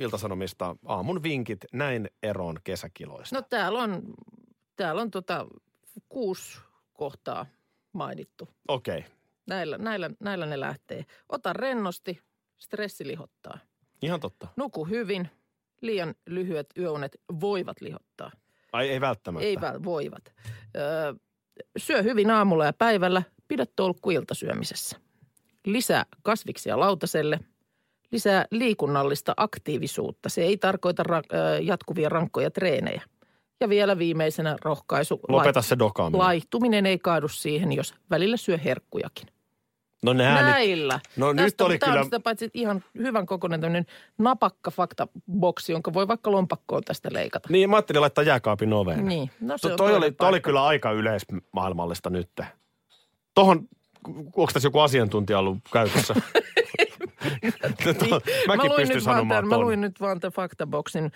Iltasanomista aamun vinkit näin eroon kesäkiloista. No täällä on, täällä on tota kuusi kohtaa mainittu. Okei. Okay. Näillä, näillä, näillä ne lähtee. Ota rennosti, stressi lihottaa. Ihan totta. Nuku hyvin, liian lyhyet yöunet voivat lihottaa. Ai ei välttämättä. Ei väl, voivat. Öö, syö hyvin aamulla ja päivällä, pidä tolkku iltasyömisessä. Lisää kasviksia lautaselle, lisää liikunnallista aktiivisuutta. Se ei tarkoita ra- jatkuvia rankkoja treenejä. Ja vielä viimeisenä rohkaisu. Lopeta se dokaaminen. Laihtuminen ei kaadu siihen, jos välillä syö herkkujakin. No nää nyt. Näillä. No nyt Tästä- oli tää on kyllä- sitä paitsi ihan hyvän kokoinen tämmöinen napakka faktaboksi, jonka voi vaikka lompakkoon tästä leikata. Niin, mä ajattelin laittaa jääkaapin oveen. Niin, no se To, on toi, oli, toi oli kyllä aika yleismaailmallista nyt. Tohon, onko tässä joku asiantuntija ollut käytössä? Mäkin Niin. mä luin pystyn nyt vaan sanomaan tämän, Mä luin nyt vaan tämän faktaboksin.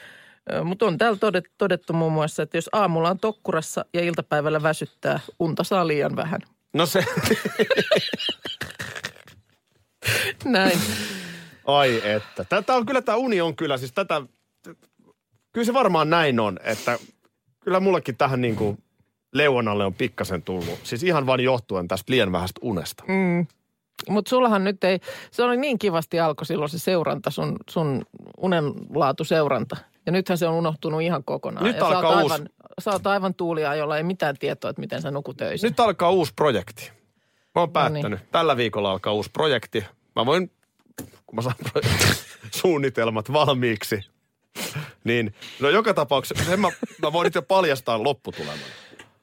Mutta on täällä todettu, todettu muun muassa, että jos aamulla on tokkurassa ja iltapäivällä väsyttää, unta saa liian vähän. No se, Näin. ai että. Tätä on kyllä, tämä uni on kyllä, siis tätä, kyllä se varmaan näin on, että kyllä mullekin tähän niin kuin leuanalle on pikkasen tullut. Siis ihan vain johtuen tästä liian vähästä unesta. Mm. Mutta sullahan nyt ei, se oli niin kivasti alkoi silloin se seuranta, sun, sun unenlaatuseuranta. Ja nythän se on unohtunut ihan kokonaan. Nyt ja sä alkaa oot uusi- aivan, sä oot aivan tuulia, jolla ei mitään tietoa, että miten sä nukut öisin. Nyt alkaa uusi projekti. Mä oon No päättänyt. niin. Tällä viikolla alkaa uusi projekti. Mä voin, kun mä saan suunnitelmat valmiiksi, niin no joka tapauksessa, sen mä, mä voin nyt jo paljastaa lopputuleman.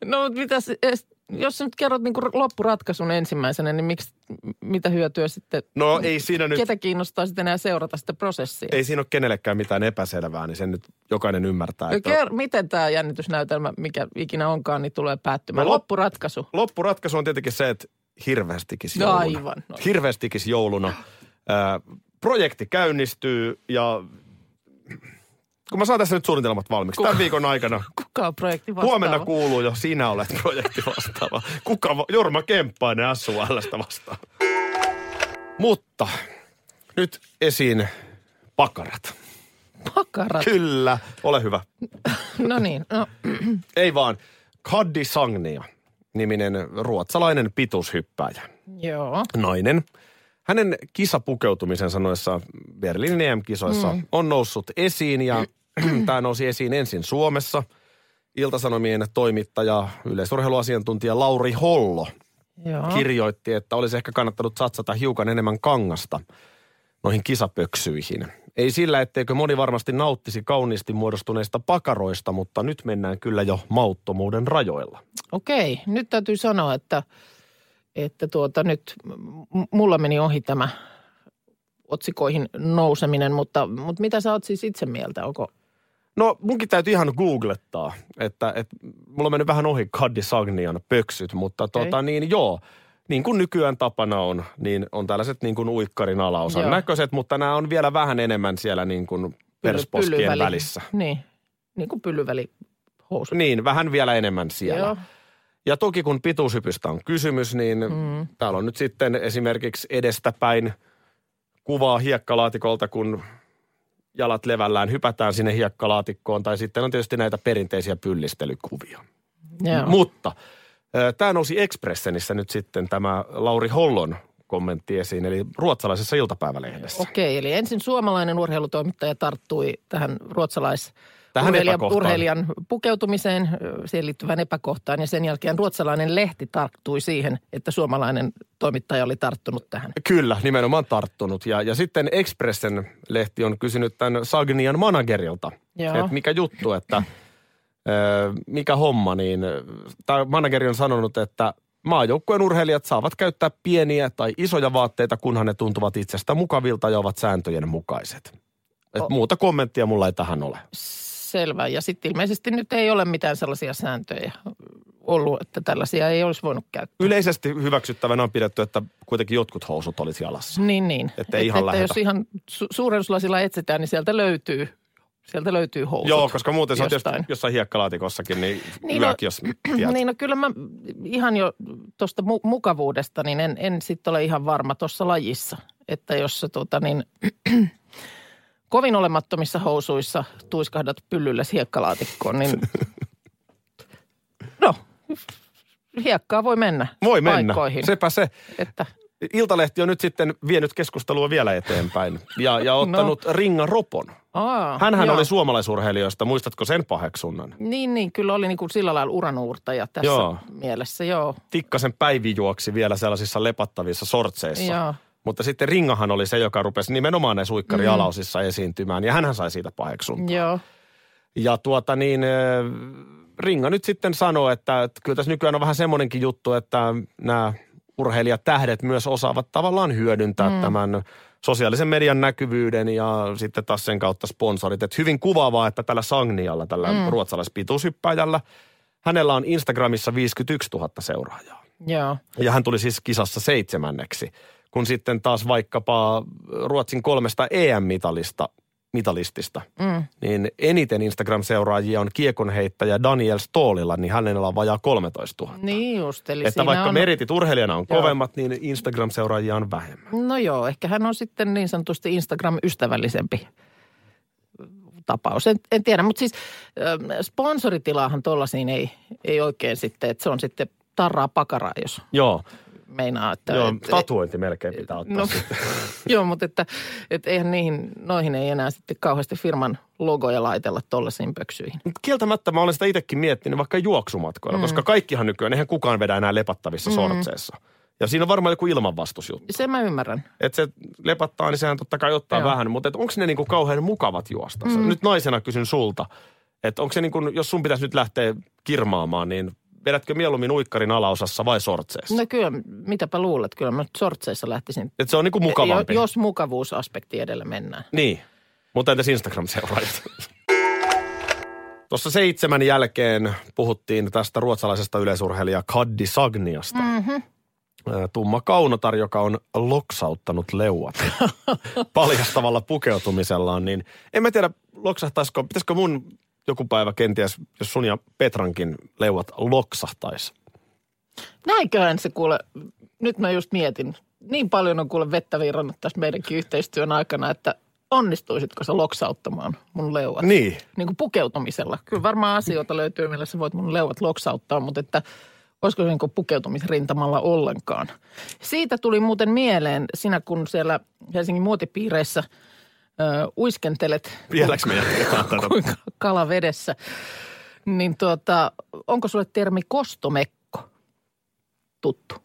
No mutta mitäs, es- jos sä nyt kerrot niin loppuratkaisun ensimmäisenä, niin miksi, mitä hyötyä sitten, No ei siinä nyt, ketä kiinnostaa sitten enää seurata sitä prosessia? ei siinä ole kenellekään mitään epäselvää, niin sen nyt jokainen ymmärtää. No Että ker- miten tämä jännitysnäytelmä, mikä ikinä onkaan, niin tulee päättymään? No lop- Loppuratkaisu. loppuratkaisu on tietenkin se, että hirveästikis No jouluna. aivan, no. Hirveästikis jouluna. Ää, projekti käynnistyy ja kun mä saan tässä nyt suunnitelmat valmiiksi tämän viikon aikana, Kuka on projekti vastaava? Huomenna kuuluu jo, sinä olet projekti vastaava. Kuka, Jorma Kemppainen SULstä vastaa. Mutta nyt esiin pakarat. Pakarat. Kyllä, ole hyvä. No niin, no, Ei vaan, Kaddi Sagnia, niminen ruotsalainen pituushyppääjä. joo. Nainen. Hänen kisapukeutumisensa noissa Berliinin EM-kisoissa mm. on noussut esiin ja tämä nousi esiin ensin Suomessa. Iltasanomien toimittaja, yleisurheiluasiantuntija Lauri Hollo Joo. kirjoitti, että olisi ehkä kannattanut satsata hiukan enemmän kangasta noihin kisapöksyihin. Ei sillä, etteikö moni varmasti nauttisi kauniisti muodostuneista pakaroista, mutta nyt mennään kyllä jo mauttomuuden rajoilla. Okei, nyt täytyy sanoa, että, että tuota, nyt mulla meni ohi tämä otsikoihin nouseminen, mutta, mutta mitä sä oot siis itse mieltä? Onko, No munkin täytyy ihan googlettaa, että, että mulla on mennyt vähän ohi Kaddi Sagnian pöksyt, mutta tota niin joo, niin kuin nykyään tapana on, niin on tällaiset niin kuin uikkarin alaosan Joo. näköiset, mutta nämä on vielä vähän enemmän siellä niin kuin persposkien pyllyväli- välissä. Niin, niin kuin pyllyväli housu. Niin, vähän vielä enemmän siellä. Joo. Ja toki kun pituushypystä on kysymys, niin mm. täällä on nyt sitten esimerkiksi edestäpäin kuvaa hiekkalaatikolta, kun jalat levällään, hypätään sinne hiekkalaatikkoon, tai sitten on tietysti näitä perinteisiä pyllistelykuvia. Joo. Mutta tämä nousi Expressenissä nyt sitten tämä Lauri Hollon kommentti esiin, eli ruotsalaisessa iltapäivälehdessä. Okei, eli ensin suomalainen urheilutoimittaja tarttui tähän ruotsalais Tähän urheilijan, epäkohtaan. urheilijan pukeutumiseen, siihen liittyvän epäkohtaan, ja sen jälkeen ruotsalainen lehti tarttui siihen, että suomalainen toimittaja oli tarttunut tähän. Kyllä, nimenomaan tarttunut. Ja, ja sitten Expressen lehti on kysynyt tämän Sagnian managerilta, että mikä juttu, että mikä homma, niin tämä manageri on sanonut, että maajoukkueen urheilijat saavat käyttää pieniä tai isoja vaatteita, kunhan ne tuntuvat itsestä mukavilta ja ovat sääntöjen mukaiset. Et muuta kommenttia mulla ei tähän ole. Selvä. Ja sitten ilmeisesti nyt ei ole mitään sellaisia sääntöjä ollut, että tällaisia ei olisi voinut käyttää. Yleisesti hyväksyttävänä on pidetty, että kuitenkin jotkut housut olisi jalassa. Niin, niin. Että ei ihan että jos ihan su- suurennuslasilla etsitään, niin sieltä löytyy, sieltä löytyy housut. Joo, koska muuten se on tietysti jossain hiekkalaatikosssakin, niin, Niin, niin no- jos tiedät. Niin no kyllä mä ihan jo tuosta mu- mukavuudesta, niin en, en sitten ole ihan varma tuossa lajissa. Että jos sä tota niin, kovin olemattomissa housuissa tuiskahdat pyllyllä hiekkalaatikkoon, niin no, hiekkaa voi mennä Voi mennä, paikkoihin. sepä se. Että, Iltalehti on nyt sitten vienyt keskustelua vielä eteenpäin ja, ja ottanut no. Ringa Ropon. aa, Hänhän joo. oli suomalaisurheilijoista, muistatko sen paheksunnan? Niin, niin, kyllä oli niin kuin sillä lailla uranuurtaja tässä Joo. mielessä, joo. Tikkasen Päivi juoksi vielä sellaisissa lepattavissa sortseissa. Joo. Mutta sitten Ringahan oli se, joka rupesi nimenomaan ne suikkarialausissa mm. esiintymään ja hänhän sai siitä paheksuntaa. Joo. Ja tuota niin, Ringa nyt sitten sanoi, että, että kyllä tässä nykyään on vähän semmoinenkin juttu, että nämä urheilijatähdet myös osaavat tavallaan hyödyntää mm. tämän sosiaalisen median näkyvyyden ja sitten taas sen kautta sponsorit. Että hyvin kuvaavaa, että tällä Sagnialla, tällä mm. ruotsalaispituushyppäjällä, hänellä on Instagramissa 51 000 seuraajaa. Joo. Ja hän tuli siis kisassa seitsemänneksi, kun sitten taas vaikkapa Ruotsin kolmesta EM-mitalista, mitalistista, Mm. niin eniten Instagram-seuraajia on kiekonheittäjä Daniel Stoolilla, niin hänellä on vajaa 13 000. Niin just, eli Että vaikka on... meritit urheilijana on Joo. kovemmat, niin Instagram-seuraajia on vähemmän. No joo, ehkä hän on sitten niin sanotusti Instagram-ystävällisempi tapaus. En, en tiedä, mutta siis ähm, sponsoritilaahan tuollaisiin ei, ei oikein sitten, että se on sitten tarraa pakaraa, jos Joo, meinaa. Että, joo et- tatuointi melkein pitää ottaa. No, joo, mutta että, että eihän niihin, noihin ei enää sitten kauheasti firman logoja laitella tuollaisiin pöksyihin. Kieltämättä mä olen sitä itsekin miettinyt vaikka juoksumatkoilla, mm. koska kaikkihan nykyään, eihän kukaan vedä enää lepattavissa mm. sortseissa. Ja siinä on varmaan joku ilmanvastusjuttu. Sen mä ymmärrän. Että se lepattaa, niin sehän totta kai ottaa Joo. vähän. Mutta onko ne niinku kauhean mukavat juosta? Mm. Nyt naisena kysyn sulta. Että onko se niinku, jos sun pitäisi nyt lähteä kirmaamaan, niin vedätkö mieluummin uikkarin alaosassa vai sortseessa? No kyllä, mitäpä luulet, kyllä mä sortseissa lähtisin. Että se on niinku mukavampi. Jo- Jos mukavuusaspekti edellä mennään. Niin. Mutta entäs Instagram-seuraajat? Tuossa seitsemän jälkeen puhuttiin tästä ruotsalaisesta yleisurheilija Kaddi Sagniasta. Mm-hmm. Tumma kaunotar, joka on loksauttanut leuat paljastavalla pukeutumisellaan, niin en mä tiedä, loksahtaisiko, pitäisikö mun joku päivä kenties, jos sun ja Petrankin leuat loksahtaisi. Näinköhän se kuule, nyt mä just mietin, niin paljon on kuule vettä virrannut tässä meidänkin yhteistyön aikana, että onnistuisitko sä loksauttamaan mun leuat? Niin. Niin kuin pukeutumisella. Kyllä varmaan asioita löytyy, millä sä voit mun leuat loksauttaa, mutta että olisiko se niin kuin pukeutumisrintamalla ollenkaan. Siitä tuli muuten mieleen, sinä kun siellä Helsingin muotipiireissä ö, uiskentelet Vieläks me jatketaan tätä? kuinka kala vedessä, niin tuota, onko sulle termi kostomekko tuttu?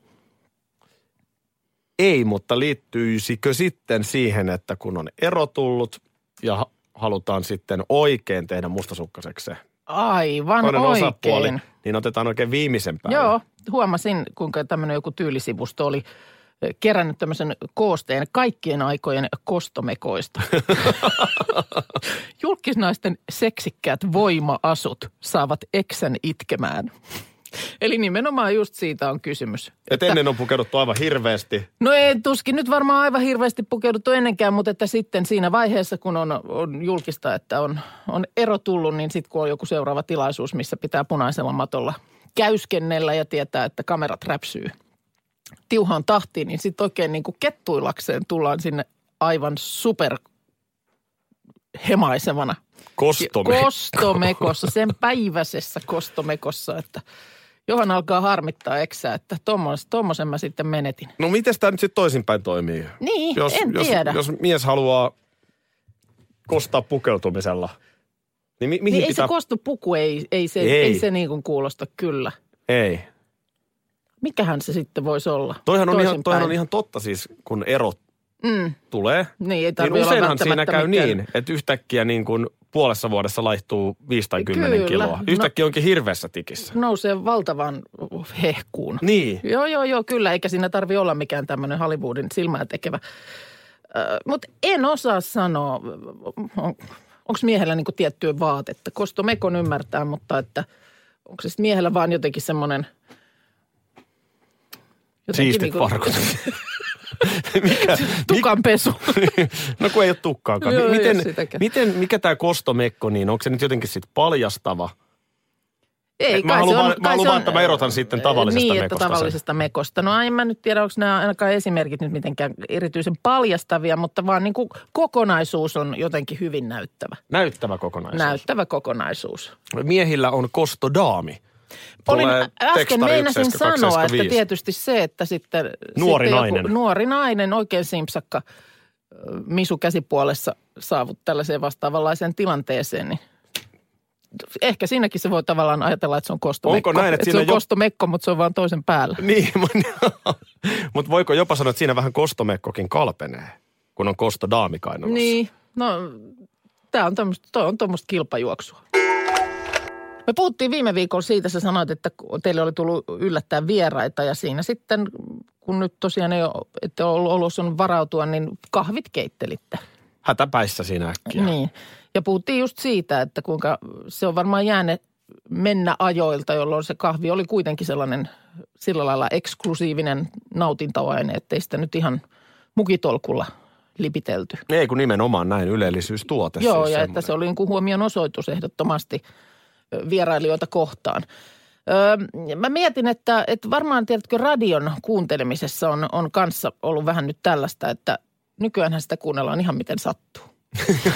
Ei, mutta liittyisikö sitten siihen, että kun on ero tullut ja ha- halutaan sitten oikein tehdä mustasukkaiseksi se Aivan toinen oikein. osapuoli, niin otetaan oikein viimeisen päälle. Joo, huomasin, kuinka tämmöinen joku tyylisivusto oli kerännyt tämmöisen koosteen kaikkien aikojen kostomekoista. Julkisnaisten seksikkäät voima-asut saavat eksän itkemään. Eli nimenomaan just siitä on kysymys. Et ennen on pukeuduttu aivan hirveästi. No ei tuskin nyt varmaan aivan hirveästi pukeuduttu ennenkään, mutta että sitten siinä vaiheessa, kun on, on julkista, että on, on ero tullut, niin sitten kun on joku seuraava tilaisuus, missä pitää punaisella matolla käyskennellä ja tietää, että kamerat räpsyy tiuhaan tahtiin, niin sitten oikein niin kuin kettuilakseen tullaan sinne aivan super hemaisevana. Kostome. Kostomekossa, sen päiväisessä kostomekossa, että johon alkaa harmittaa eksää, että tuommoisen mä sitten menetin. No miten tämä nyt sitten toisinpäin toimii? Niin, Jos, en jos, tiedä. jos mies haluaa kostaa pukeutumisella, niin mi- mihin Niin ei pitää... se kostopuku, ei, ei se, Ei. ei. ei se niin kuin kuulosta kyllä. Ei. Mikähän se sitten voisi olla? Toihan on, ihan, toihan on ihan totta siis, kun ero Mm, tulee. niin, ei Niin useinhan siinä käy mikään- niin, että yhtäkkiä niin kuin puolessa vuodessa laihtuu 5 tai 10 Kyllä. kiloa. No- Yhtäkkiä onkin hirveässä tikissä. Nousee valtavan hehkuun. Niin. Joo, joo, joo, kyllä, eikä siinä tarvi olla mikään tämmöinen Hollywoodin silmää tekevä. Mutta en osaa sanoa, on- onko miehellä niin kuin tiettyä vaatetta? Kostomekon ymmärtää, mutta että onko se miehellä vaan jotenkin semmoinen... Siistit niinku- farkut. mikä, Tukanpesu. no kun ei ole tukkaakaan. Joo, miten, miten, mikä tämä kostomekko, niin onko se nyt jotenkin sitten paljastava? Ei, Mä haluan on, mä haluan vaan, on, että mä erotan sitten tavallisesta niin, mekosta että sen. tavallisesta mekosta. No en mä nyt tiedä, onko nämä ainakaan esimerkit nyt mitenkään erityisen paljastavia, mutta vaan niin kuin kokonaisuus on jotenkin hyvin näyttävä. Näyttävä kokonaisuus. Näyttävä kokonaisuus. Miehillä on kostodaami. Olin äsken meinasin 17275. sanoa, että tietysti se, että sitten... Nuori sitten nainen. Joku nuori nainen, oikein simpsakka Misu käsipuolessa saavut tällaiseen vastaavanlaiseen tilanteeseen, niin ehkä siinäkin se voi tavallaan ajatella, että se on kostomekko. Onko näin, että se siinä on jo- kostomekko, mutta se on vaan toisen päällä. Niin, mutta voiko jopa sanoa, että siinä vähän kostomekkokin kalpenee, kun on kostodaami kainalossa? Niin, no tämä on tämmöistä, on tuommoista kilpajuoksua. Me puhuttiin viime viikolla siitä, sä sanoit, että teille oli tullut yllättää vieraita ja siinä sitten, kun nyt tosiaan ei ole, ette ole ollut olossa varautua, niin kahvit keittelitte. Hätäpäissä siinä äkkiä. Niin. Ja puhuttiin just siitä, että kuinka se on varmaan jääne mennä ajoilta, jolloin se kahvi oli kuitenkin sellainen sillä lailla eksklusiivinen nautintoaine, ettei sitä nyt ihan mukitolkulla lipitelty. Ei kun nimenomaan näin ylellisyystuote. Joo, siis ja semmoinen. että se oli niin kuin huomion osoitus ehdottomasti vierailijoita kohtaan. Öö, mä mietin, että, että varmaan tiedätkö radion kuuntelemisessa on, on kanssa ollut vähän nyt tällaista, että nykyäänhän sitä kuunnellaan ihan miten sattuu.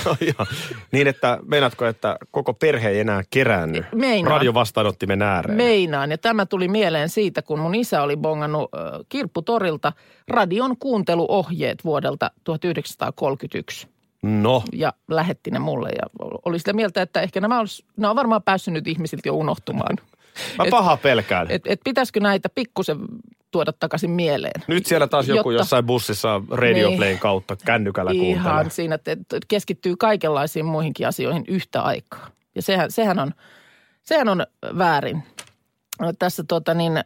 Joo, joo. niin, että meinaatko, että koko perhe ei enää keräänny Meinaan. radiovastaanottimen ääreen? Meinaan, ja tämä tuli mieleen siitä, kun mun isä oli bongannut ö, Kirpputorilta radion kuunteluohjeet vuodelta 1931 No, ja lähetti ne mulle ja oli sitä mieltä, että ehkä nämä, olisi, nämä on varmaan päässyt nyt ihmisiltä jo unohtumaan. mä Et- paha pelkään. Et, et pitäisikö näitä pikkusen tuoda takaisin mieleen? Nyt siellä taas joku Jotta- jossain bussissa Radio Niin. Kautta kännykällä kuuntelee. Ihan siinä, että keskittyy kaikenlaisiin muihinkin asioihin yhtä aikaa. Ja sehän, sehän, on, sehän on väärin. Tässä tota niin,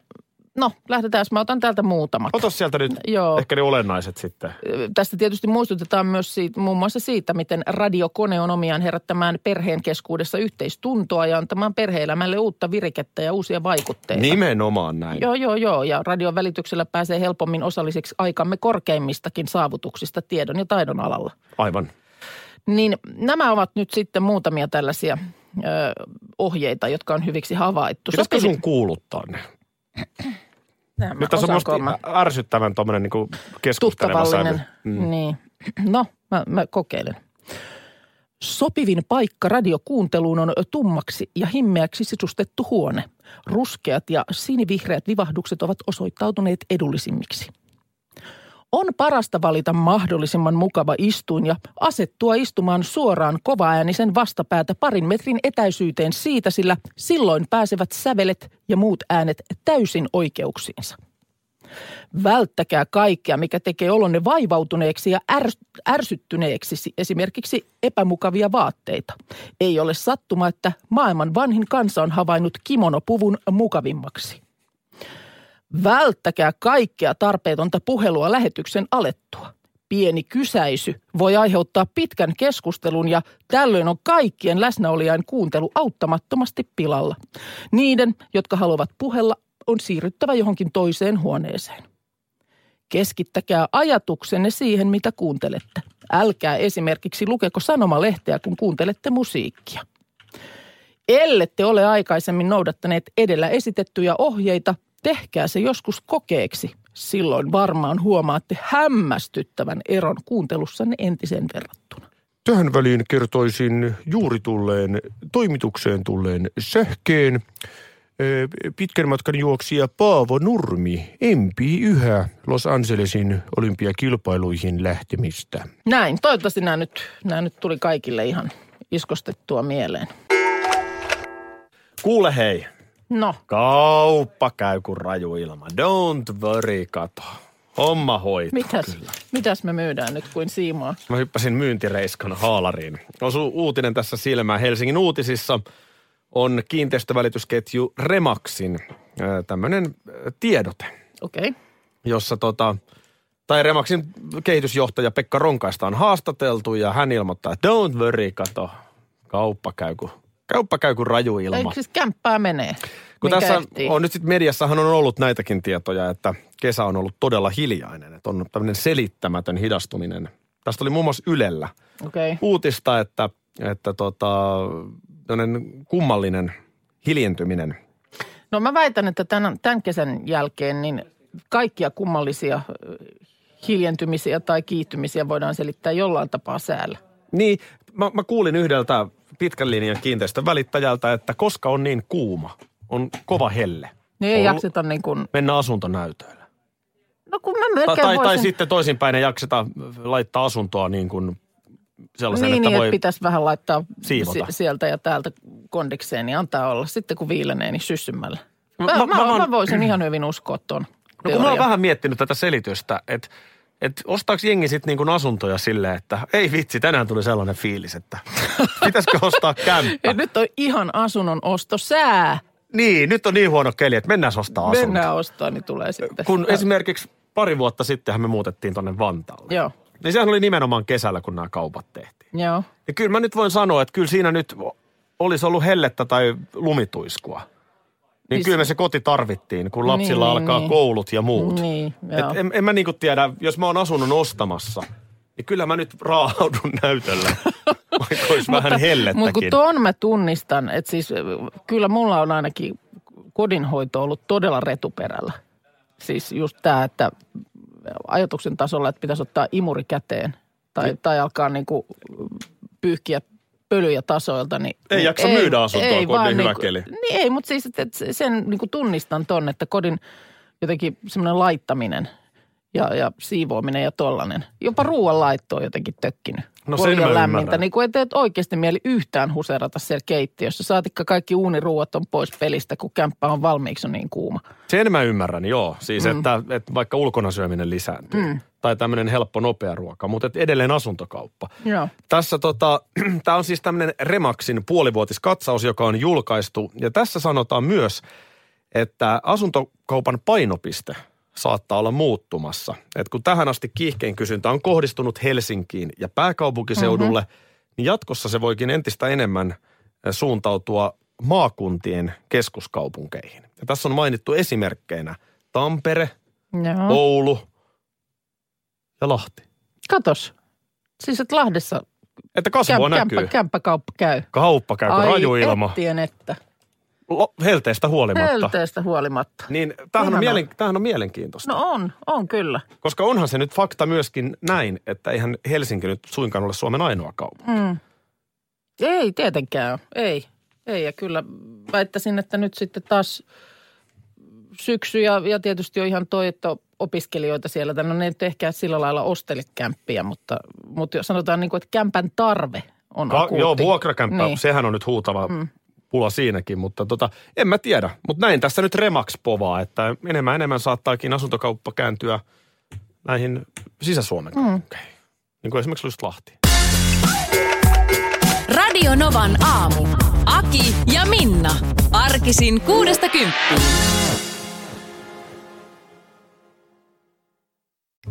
no lähdetään, mä otan täältä muutamat. Ota sieltä nyt Joo. ehkä ne olennaiset sitten. Tästä tietysti muistutetaan myös siitä, muun muassa siitä, miten radiokone on omiaan herättämään perheen keskuudessa yhteistuntoa ja antamaan perheelämälle uutta virikettä ja uusia vaikutteita. Nimenomaan näin. Joo, joo, joo. Ja radion välityksellä pääsee helpommin osalliseksi aikamme korkeimmistakin saavutuksista tiedon ja taidon alalla. Aivan. Niin nämä ovat nyt sitten muutamia tällaisia ö, ohjeita, jotka on hyviksi havaittu. Pitäisikö sun kuuluttaa ne? Nämä, Nyt tässä on musta mä- ärsyttävän tuommoinen niinku keskusteleva sävy. Mm. Niin. No, mä, mä kokeilen. Sopivin paikka radiokuunteluun on tummaksi ja himmeäksi sisustettu huone. Ruskeat ja sinivihreät vivahdukset ovat osoittautuneet edullisimmiksi. On parasta valita mahdollisimman mukava istuin ja asettua istumaan suoraan kovaäänisen vastapäätä parin metrin etäisyyteen siitä, sillä silloin pääsevät sävelet ja muut äänet täysin oikeuksiinsa. Välttäkää kaikkea, mikä tekee olonne vaivautuneeksi ja ärs- ärsyttyneeksi, si- esimerkiksi epämukavia vaatteita. Ei ole sattuma, että maailman vanhin kansa on havainnut kimonopuvun mukavimmaksi. Välttäkää kaikkea tarpeetonta puhelua lähetyksen alettua. Pieni kysäisy voi aiheuttaa pitkän keskustelun ja tällöin on kaikkien läsnäolijain kuuntelu auttamattomasti pilalla. Niiden, jotka haluavat puhella, on siirryttävä johonkin toiseen huoneeseen. Keskittäkää ajatuksenne siihen, mitä kuuntelette. Älkää esimerkiksi lukeko sanomalehteä, kun kuuntelette musiikkia. Ellette ole aikaisemmin noudattaneet edellä esitettyjä ohjeita, tehkää se joskus kokeeksi. Silloin varmaan huomaatte hämmästyttävän eron kuuntelussanne entisen verrattuna. Tähän väliin kertoisin juuri tulleen, toimitukseen tulleen sähkeen. Pitkän matkan juoksija Paavo Nurmi empii yhä Los Angelesin olympiakilpailuihin lähtemistä. Näin, toivottavasti nämä nyt, nämä nyt tuli kaikille ihan iskostettua mieleen. Kuule hei, No, kauppa käy kuin raju ilma. Don't worry, kato. Homma hoituu mitäs, kyllä. mitäs me myydään nyt kuin siimaa? Mä hyppäsin myyntireiskan haalariin. Osu uutinen tässä silmään. Helsingin uutisissa on kiinteistövälitysketju Remaxin tämmöinen tiedote, Okei. Okay. jossa tota, tai Remaxin kehitysjohtaja Pekka Ronkaista on haastateltu ja hän ilmoittaa, että don't worry, kato. Kauppa käy, kun, kauppa käy, kun raju ilma. Eikö siis kämppää menee? Kun tässä ehtii? on nyt sitten mediassahan on ollut näitäkin tietoja, että kesä on ollut todella hiljainen. Että on tämmöinen selittämätön hidastuminen. Tästä oli muun muassa Ylellä. Okay. uutista, että, että tota, kummallinen hiljentyminen. No mä väitän, että tämän, tämän kesän jälkeen niin kaikkia kummallisia hiljentymisiä tai kiihtymisiä voidaan selittää jollain tapaa säällä. Niin, mä, mä kuulin yhdeltä pitkän linjan kiinteistön välittäjältä, että koska on niin kuuma, on kova helle. Niin ei jakseta niin kuin, Mennä asuntonäytöille. no kun mä Tai, melkein tai, tai sitten toisinpäin ei jakseta laittaa asuntoa niin kuin sellaisen, niin, että niin voi... että pitäisi vähän laittaa siivota. si- sieltä ja täältä kondikseen, niin antaa olla. Sitten kun viilenee, niin syssymällä. Mä- Mä, mä- mä, mä voisin ihan hyvin uskoa tuon No kun mä oon vähän miettinyt tätä selitystä, että että ostaako jengi sitten niin kuin asuntoja silleen, että ei vitsi, tänään tuli sellainen fiilis, että pitäisikö ostaa kämppä. Nyt on ihan asunnon osto sää. Niin, nyt on niin huono keli, että mennään ostaa asunto. Mennään ostaa, niin tulee sitten. Kun esimerkiksi pari vuotta sittenhän me muutettiin tonne Vantaalle. Joo, Niin sehän oli nimenomaan kesällä, kun nämä kaupat tehtiin. joo. Ja kyllä mä nyt voin sanoa, että kyllä siinä nyt olisi ollut hellettä tai lumituiskua. Niin Siis- kyllä me se koti tarvittiin, kun lapsilla Niin, alkaa niin. koulut ja muut. Niin, joo. Et en, en mä niinku tiedä, jos mä oon asunnon ostamassa, niin kyllä mä nyt raahaudun näytöllä, vaikka olisi vähän hellettäkin. Mutta kun tuon mä tunnistan, että siis kyllä mulla on ainakin kodinhoito ollut todella retuperällä. Siis just tämä, että ajatuksen tasolla, että pitäisi ottaa imuri käteen tai, tai alkaa niinku pyyhkiä pölyjä tasoilta. Niin, Ei niin jaksa myydä asuntoa, kun on niin hyvä niinku- keli. Niin ei, mutta siis että sen niinku tunnistan ton, että kodin jotenkin semmoinen laittaminen ja, ja siivoaminen ja tollainen. Jopa ruoan laitto on jotenkin tökkinyt. No sen mä lämmintä. ymmärrän. Niin kuin teet oikeasti mieli yhtään huserata siellä keittiössä. Saatikka kaikki uuniruuat on pois pelistä, kun kämppä on valmiiksi on niin kuuma. Sen mä ymmärrän, joo. Siis, mm. että, että vaikka ulkona syöminen lisääntyy. Mm. Tai tämmöinen helppo, nopea ruoka, mutta et edelleen asuntokauppa. Joo. Tässä tota, tämä on siis tämmöinen Remaxin puolivuotiskatsaus, joka on julkaistu. Ja tässä sanotaan myös, että asuntokaupan painopiste saattaa olla muuttumassa. Et kun tähän asti kiihkein kysyntä on kohdistunut Helsinkiin ja pääkaupunkiseudulle, mm-hmm. niin jatkossa se voikin entistä enemmän suuntautua maakuntien keskuskaupunkeihin. Ja tässä on mainittu esimerkkeinä Tampere, Joo. Oulu ja Lahti. Katos. Siis että Lahdessa Että kasvua kämp, näkyy. kämppä, kämppäkauppa käy. Kauppa käy, kun raju ilma. ettien että. Helteestä huolimatta. Helteestä huolimatta. Niin tämähän on, mielen, tämähän on mielenkiintoista. No on, on kyllä. Koska onhan se nyt fakta myöskin näin, että eihän Helsinki nyt suinkaan ole Suomen ainoa kaupunki. Mm. Ei tietenkään, ei. Ei ja kyllä väittäisin, että nyt sitten taas syksy ja, ja tietysti on ihan toi, että opiskelijoita siellä. No ne nyt ehkä sillä lailla ostele kämppiä, mutta, mutta jos sanotaan niin kuin, että kämpän tarve on Ka- akuutti. joo, vuokrakämppä, Niin. sehän on nyt huutava mm. Pula siinäkin, mutta tota, en mä tiedä. Mutta näin tässä nyt Remax povaa, että enemmän enemmän saattaakin asuntokauppa kääntyä näihin Sisä-Suomen Mm. kaupunkeihin. Niin kuin esimerkiksi just Lahti. Radio Novan aamu. Aki ja Minna. Arkisin kuudesta kymppiin.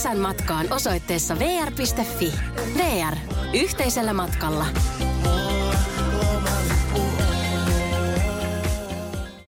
kesän matkaan osoitteessa vr.fi. VR. Yhteisellä matkalla.